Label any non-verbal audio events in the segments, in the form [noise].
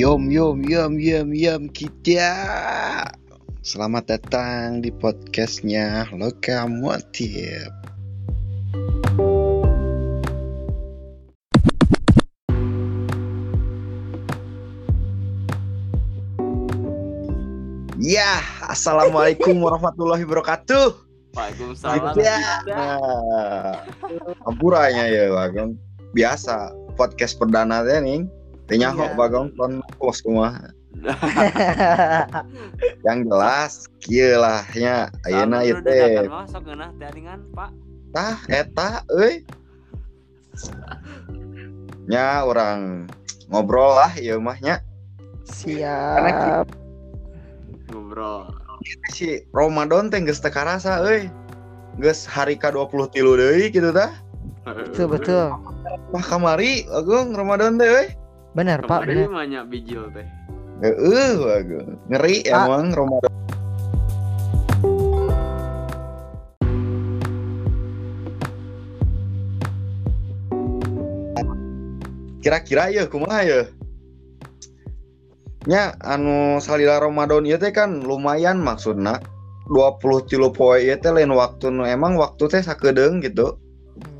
Yom yom yom yom yom kita. Selamat datang di podcastnya Lokomotif. Ya, Assalamualaikum [laughs] warahmatullahi wabarakatuh. Waalaikumsalam. Ya, ya Biasa podcast perdana teh nih Tanya kok Iya. Bagong kon kos kumaha [laughs] yang jelas kieu lah nya ayeuna ieu teh mah sok ngeunah teh Pak. tah eta euy nya orang ngobrol lah ieu mah nya Siap. Ngobrol. si Ramadan teh geus teu karasa euy geus hari ka-23 deui gitu tah Betul betul. wah kamari Agung Ramadan teh euy Benar Pak, Kemarin benar. banyak bijil teh. Heeh, Agung. Ngeri Pak. emang Ramadan. Kira-kira ya kumaha ya? Nya anu salila Ramadan ieu teh kan lumayan maksudna 20 kilo poe ieu teh lain waktu nu emang waktu teh sakedeung gitu.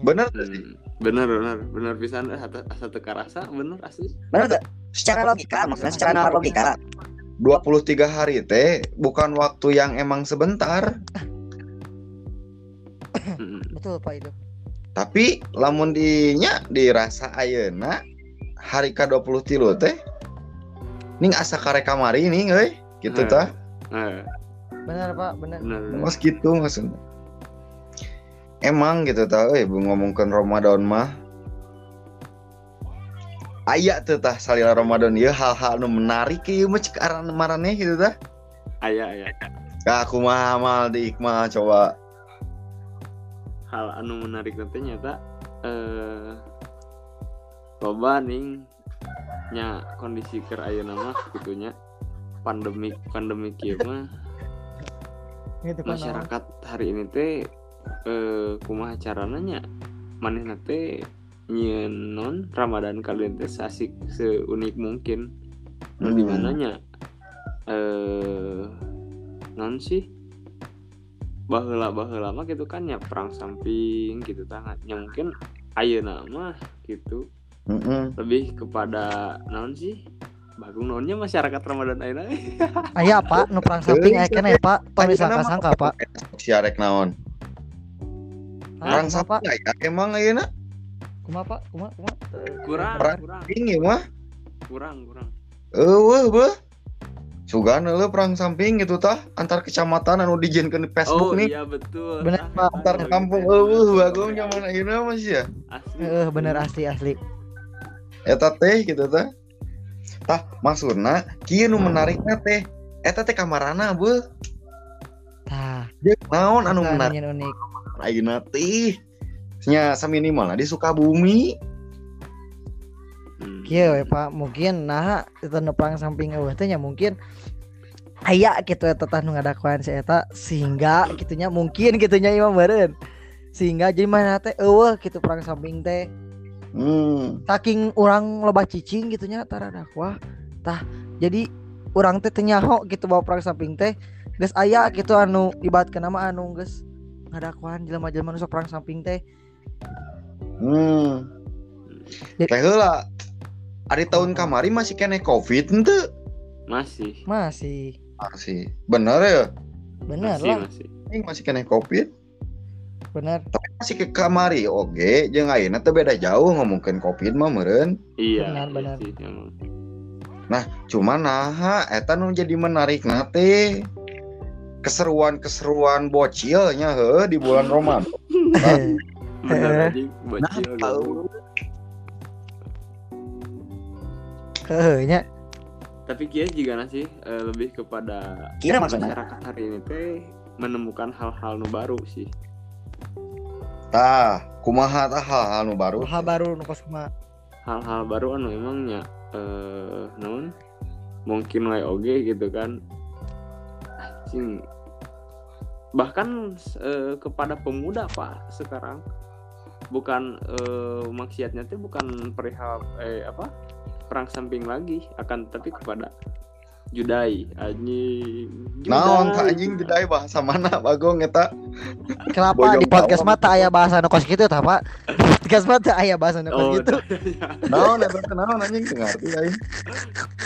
Bener teu sih? Bener bener bener pisan eh, asa asa teu karasa bener asli. Benar tuh. Secara logika, maksudnya secara logika. 23 hari teh bukan waktu yang emang sebentar. Betul Pak itu. tapi lamun dinya dirasa ayeuna hari ka-20 tilu teh ning asa karek kamari nih euy gitu Eh. tah Eh, Benar Pak, benar. bener. bener. mas gitu maksudnya emang gitu tah euy bu ngomongkeun Ramadan mah. Aya teh tah salila Ramadan ieu hal-hal nu menarik ieu mah cek aran maraneh gitu tah. Aya aya. ka kumaha mal di Iqmal coba. Hal anu menarik nanti nyata eh loba ning nya kondisi keur ayeuna mah gitunya pandemik pandemik ieu mah Gitu masyarakat hari ini teh eh kumaha carana nya manehna teh nyieun non Ramadan kalian teh asik seunik mungkin. Hmm. di mananya eh non sih. Baheula baheula mah gitu kan ya perang samping gitu tangan ya mungkin ayeuna mah gitu. Heeh. lebih kepada non sih. Bagung nonnya masyarakat Ramadan ayeuna. Aya Pak, nu perang samping aya keneh Pak. Tong Ayeuna mah disangka-sangka Pak. si arek naon Pak? sampai ya emang ayeuna Kumaha Pak? Kumaha? Kumaha? kurang Perang kurang tinggi mah kurang kurang Eueuh beuh. Sugan eueuh perang samping gitu tah antar kecamatan anu dijieunkeun di Facebook oh nih. iya betul Bener, Ah. Antar betul, kampung eueuh bagong zaman ayeuna mah sih ya. asli Heeh, bener asli asli. Eta teh gitu tah. Tah maksudna kieu nu menarikna teh eta teh kamarana beuh. Naon anu menarik unik. ayeuna teh? Nya saminimal di Sukabumi. Hmm. Kieu we Pak, mungkin nah itu nu perang samping eueuh teh nya mungkin aya gitu eta tah nu ngadakuan si eta sehingga gitunya mungkin gitunya imam meureun. Sehingga jadi mana teh eueuh gitu perang samping teh Hmm. saking orang loba cicing gitunya tara dakwah tah jadi orang teh teu nyaho gitu bawa perang samping teh geus aya gitu anu ibaratkeun nama anu geus ngadakuan jelema-jelema nu sok perang samping teh Hmm. Teh heula. Ari tahun kamari masih kene Covid henteu? masih masih Masih. Bener ya? bener masih lah masih Ini masih kene Covid. bener masih ke kamari oge jeung ayeuna teh beda jauh ngomongkeun covid mah meureun iya Benar, iya benar. sih, emang. cuma naha eta nu jadi menarik teh keseruan-keseruan bocilnya heuh di bulan Ramadan. [laughs] Bener Eh. aja nah bocil nya tapi kia juga nasi eh, lebih kepada Kira maksudnya. masyarakat hari ini teh menemukan hal-hal nu baru sih. Tah kumaha tah hal-hal nu baru? Hal baru nu kos kumaha? Hal-hal baru anu emangnya eh non mungkin wae oge gitu kan anjing bahkan eh, kepada pemuda pak sekarang. Bukan eh, maksiatnya tuh bukan perihal eh apa perang samping lagi. Akan tapi kepada judai. Anjing. Naon Judai. tak anjing? Bedai bahasa mana? [laughs] Bagong eta. Kenapa Bojong di podcast mata ayah bahasa nukos gitu tah pak? Di podcast mata ayah bahasa nukos oh gitu. [laughs] Naon eta? Teh naon anjing? Teu ngarti aing.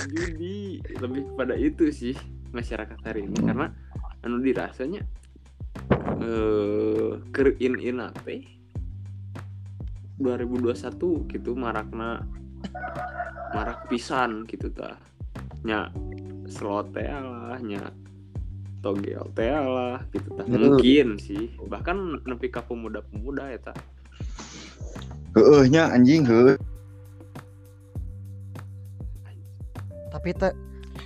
Judi. Lebih kepada itu sih masyarakat hari ini karena anu dirasanya eh kerin in teh 2021 gitu marakna marak pisan gitu tah nya slot teh lah nya togel teh lah gitu tah Ya. mungkin sih. Bahkan nepi ka pemuda-pemuda ya tah Heeh nya anjing heueuh. Tapi teh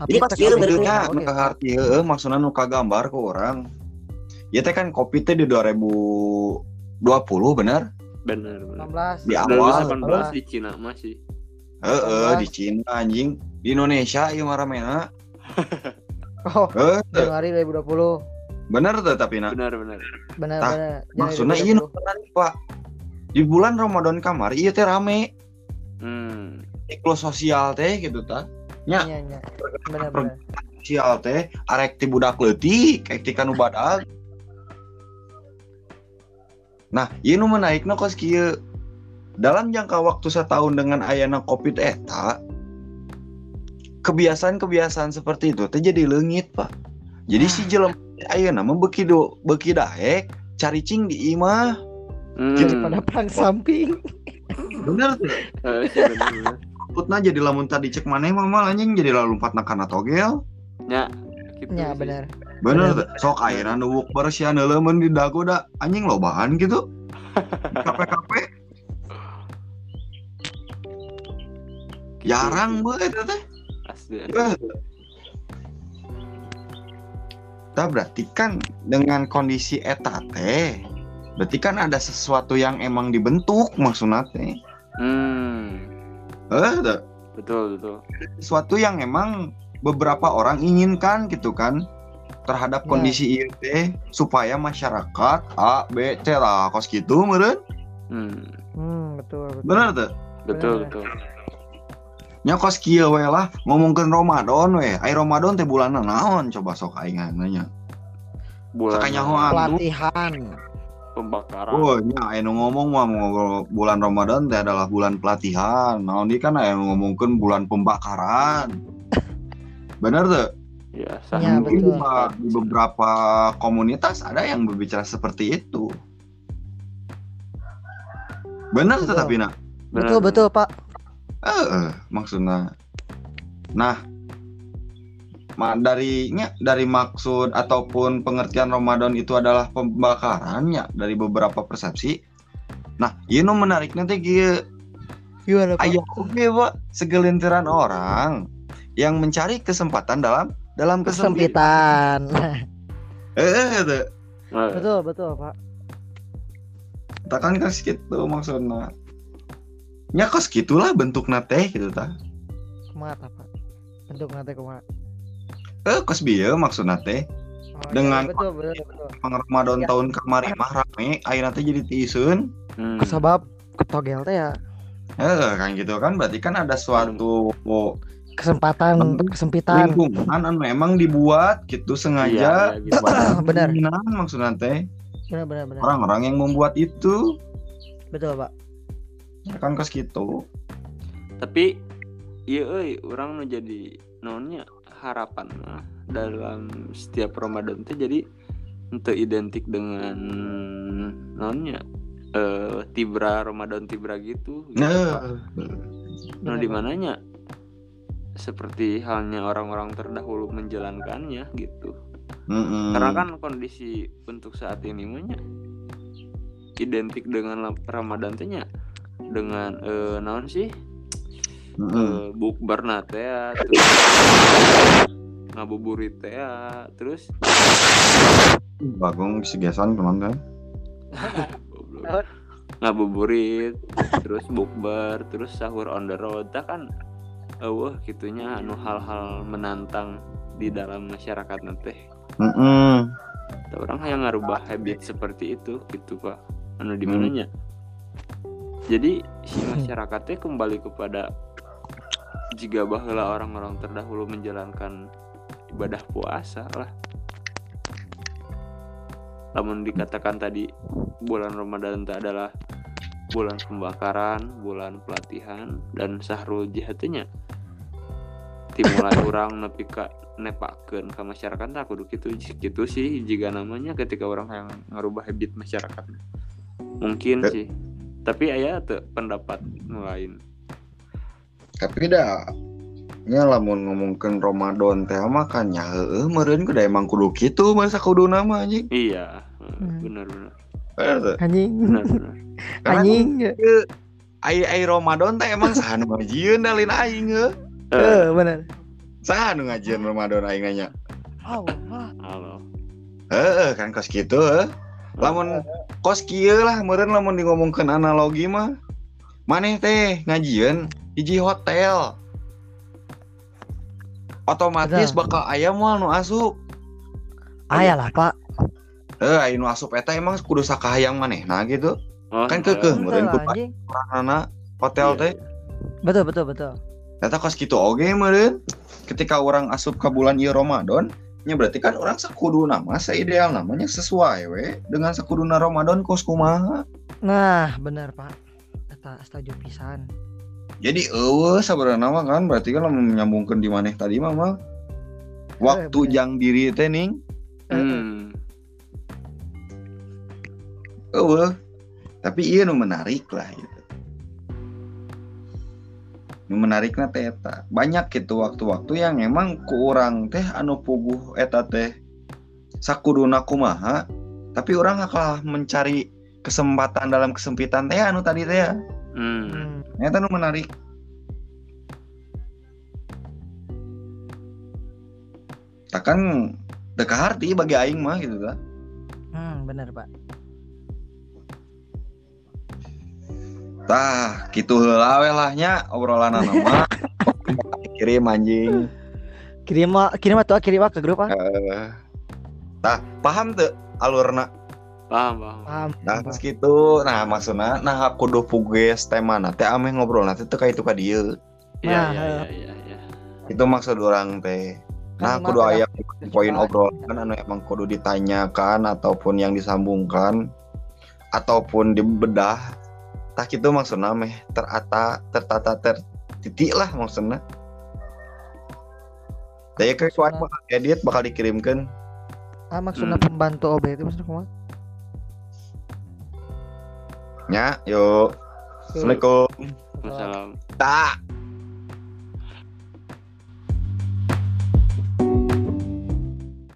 Ini pas teh kieu kabeh bener Nya tahu nu gitu. kaharti heueuh maksudna nu kagambar ke orang. Ya teh kan kopi teh di 2020 bener? bener bener 16 Di awal. 2018 di Cina masih Heeh 18. di Cina anjing. Di Indonesia ieu mah ramena. [laughs] Oh, Heeh teu. Januari 2020. bener teh tapi na. benar benar Benar Tah, benar. Maksudnya iya menarik, Pak. Di bulan Ramadan kamar ieu teh rame. hmm. Siklus sosial teh gitu tah. Nya Iya iya. Benar benar. sosial teh arek ti budak leutik, arek ti kanu badag. Nah, ieu nu menaikna kos kieu. Dalam jangka waktu setahun dengan ayana Covid eta, kebiasaan-kebiasaan seperti itu teh jadi leungit, Pak. Jadi si jelema teh ayeuna mah beuki do beuki daek cari cing di imah. Hmm. Pada perang samping. Bener tuh. [laughs] Takutna jadi lamun tadi cek maneh mah mal anjing jadi lalu lompatna kana togel. Ya, gitu Ya benar. Bener tuh. Sok ayeuna nu bukber sia neuleumeun di dago da anjing lobaan gitu. [laughs] KP-KP Gitu jarang bu eta teh. Eh. Tah berarti kan dengan kondisi eta teh berarti kan ada sesuatu yang emang dibentuk maksudna teh. Hmm. Eh. Betul, betul. sesuatu yang emang beberapa orang inginkan gitu kan terhadap Ya. kondisi ieu teh supaya masyarakat A B C lah kos gitu meureun Hmm. Hmm, betul betul. bener tuh Betul, Bener. betul. nya kos kieu we lah ngomongkeun Ramadan we ai Ramadan teh bulan naon coba sok aing nanya Bulan Sakanyahoan. Pelatihan. Pembakaran. oh nya aya nu ngomong mah bulan Ramadan teh adalah bulan pelatihan naon di kan aya nu ngomongkeun bulan pembakaran [laughs] bener tuh Ya, sah. Ya, mungkin betul. di- di beberapa komunitas ada yang berbicara seperti itu. Benar tetapi nak, Benar, Betul benar. betul Pak. eh, eh, maksudnya, nah, darinya dari maksud ataupun pengertian Ramadan itu adalah pembakarannya dari beberapa persepsi. Nah, ini nu menarik nanti Pak? Ayo oke pak segelintiran orang yang mencari kesempatan dalam dalam kesempitan. Eh, eh, Eh, betul betul Pak. Takan kan gitu maksudnya. Nya kos gitulah bentuk teh gitu ta. Kumaha tah, Pak? Bentuk nanti kumaha? Eh kos bieu maksudna teh. Oh, Dengan- betul betul betul. Pang Ramadan tahun kemarin mah rame ayeuna teh jadi tiiseun. hmm. Sebab ketogel teh ya Eh kan gitu kan berarti kan ada suatu kesempatan Hmm. kesempitan. lingkungan anu memang dibuat gitu sengaja Iya, buat [laughs] Benar. maksudnya teh Benar benar orang-orang yang membuat itu Betul Pak. ya kan kos gitu. Tapi iya euy, orang nu jadi nonnya harapan dalam setiap Ramadan teh jadi untuk identik dengan nonnya eh tibra Ramadan tibra gitu, gitu. Nah, Nah Benar, di mananya seperti halnya orang-orang terdahulu menjalankannya gitu. mm-mm. Karena kan kondisi untuk saat ini mahnya identik dengan Ramadan nya dengan eh naon sih? Eh, bukber teh ya, terus ngabuburit teh ya, terus? Bagong segesan teman kan. ngabuburit, terus bukber, terus sahur on the road. Tah kan eueuh gitunya anu hal-hal menantang di dalam masyarakat teh. Mm-mm. Ada orang yang ngarubah habit seperti itu gitu pak. Anu di mananya? Jadi si masyarakatnya kembali kepada jika baheula orang-orang terdahulu menjalankan ibadah puasa lah. Namun dikatakan tadi bulan Ramadan itu adalah bulan pembakaran bulan pelatihan dan sahrul jihadnya dimulai [laughs] orang nepi ka nepakeun ke masyarakat tak kudu gitu gitu sih jika namanya ketika orang yang ngerubah habit masyarakat mungkin Eh. sih. Tapi ayah tuh pendapat lain tapi dah nya lamun ngomongkeun Ramadan teh makanya heeh meureun kudu emang kudu kitu masa kudu nama anjing. Iya Hmm. benar benar. Eh, anjing. Benar benar. [laughs] Anjing. Ai ai Ramadan teh emang saha nu ngajieun dalin aing heuh. Eh, eh bener saha nu ngajieun Ramadan aing nya? Wah halo. Heeh kan kos kitu heuh. Lamun kos kieu lah meureun lamun di ngomongkeun analogi mah. Maneh teh ngajieun hiji hotel. Otomatis Betul. bakal aya moal nu asup aya lah pak. Eh aya nu asup eta emang kudu sakahayang manehna gitu. Oh, kan eh, kekeh Betul, meureun ku anak hotel iya, teh. Iya. betul betul betul. Ternyata kos gitu oge meureun. Ketika orang asup ke bulan ieu Ramadan nya berarti kan orang sakudu nama seideal namanya sesuai we. Dengan sakuduna Ramadan kos kumaha? Nah bener pak. Eta setuju pisan jadi eueuh sabarana mah kan berarti kan lamun menyambungkeun di maneh tadi mah mah waktu bener. jang diri teh ning Hmm. eueuh tapi iya nu menarik lah gitu nu menarikna teh eta banyak gitu waktu-waktu yang emang ku urang teh anu puguh eta teh sakuduna kumaha tapi orang kalah mencari kesempatan dalam kesempitan teh anu tadi teh ya. Hmm. Ternyata nu menarik Takan teka harti bagi aing mah gitu lah hmm bener pak Tah, gitu heula we lah nya obrolan nama. [laughs] kirim anjing. kirim mah kirim atau kirim ke grup ah Eh, Tah, paham tuh alurna. Paham paham paham Nah, terus gitu. Nah, maksudna nah aku kudu puges tema teh ameh ngobrol nanti teu ka itu ka dieu. iya Nah, iya iya iya iya Itu maksud orang teh. Nah, Kan kudu emang aya ada poin obrolan anu emang kudu ditanyakan ataupun yang disambungkan ataupun dibedah. Tah kitu maksudna meh terata tertata tertitik lah maksudna. Daya kesuai bakal edit bakal dikirimkan ah maksudnya Hmm. pembantu OB itu maksudnya kumaha nya yuk. Assalamualaikum. Wassalam tak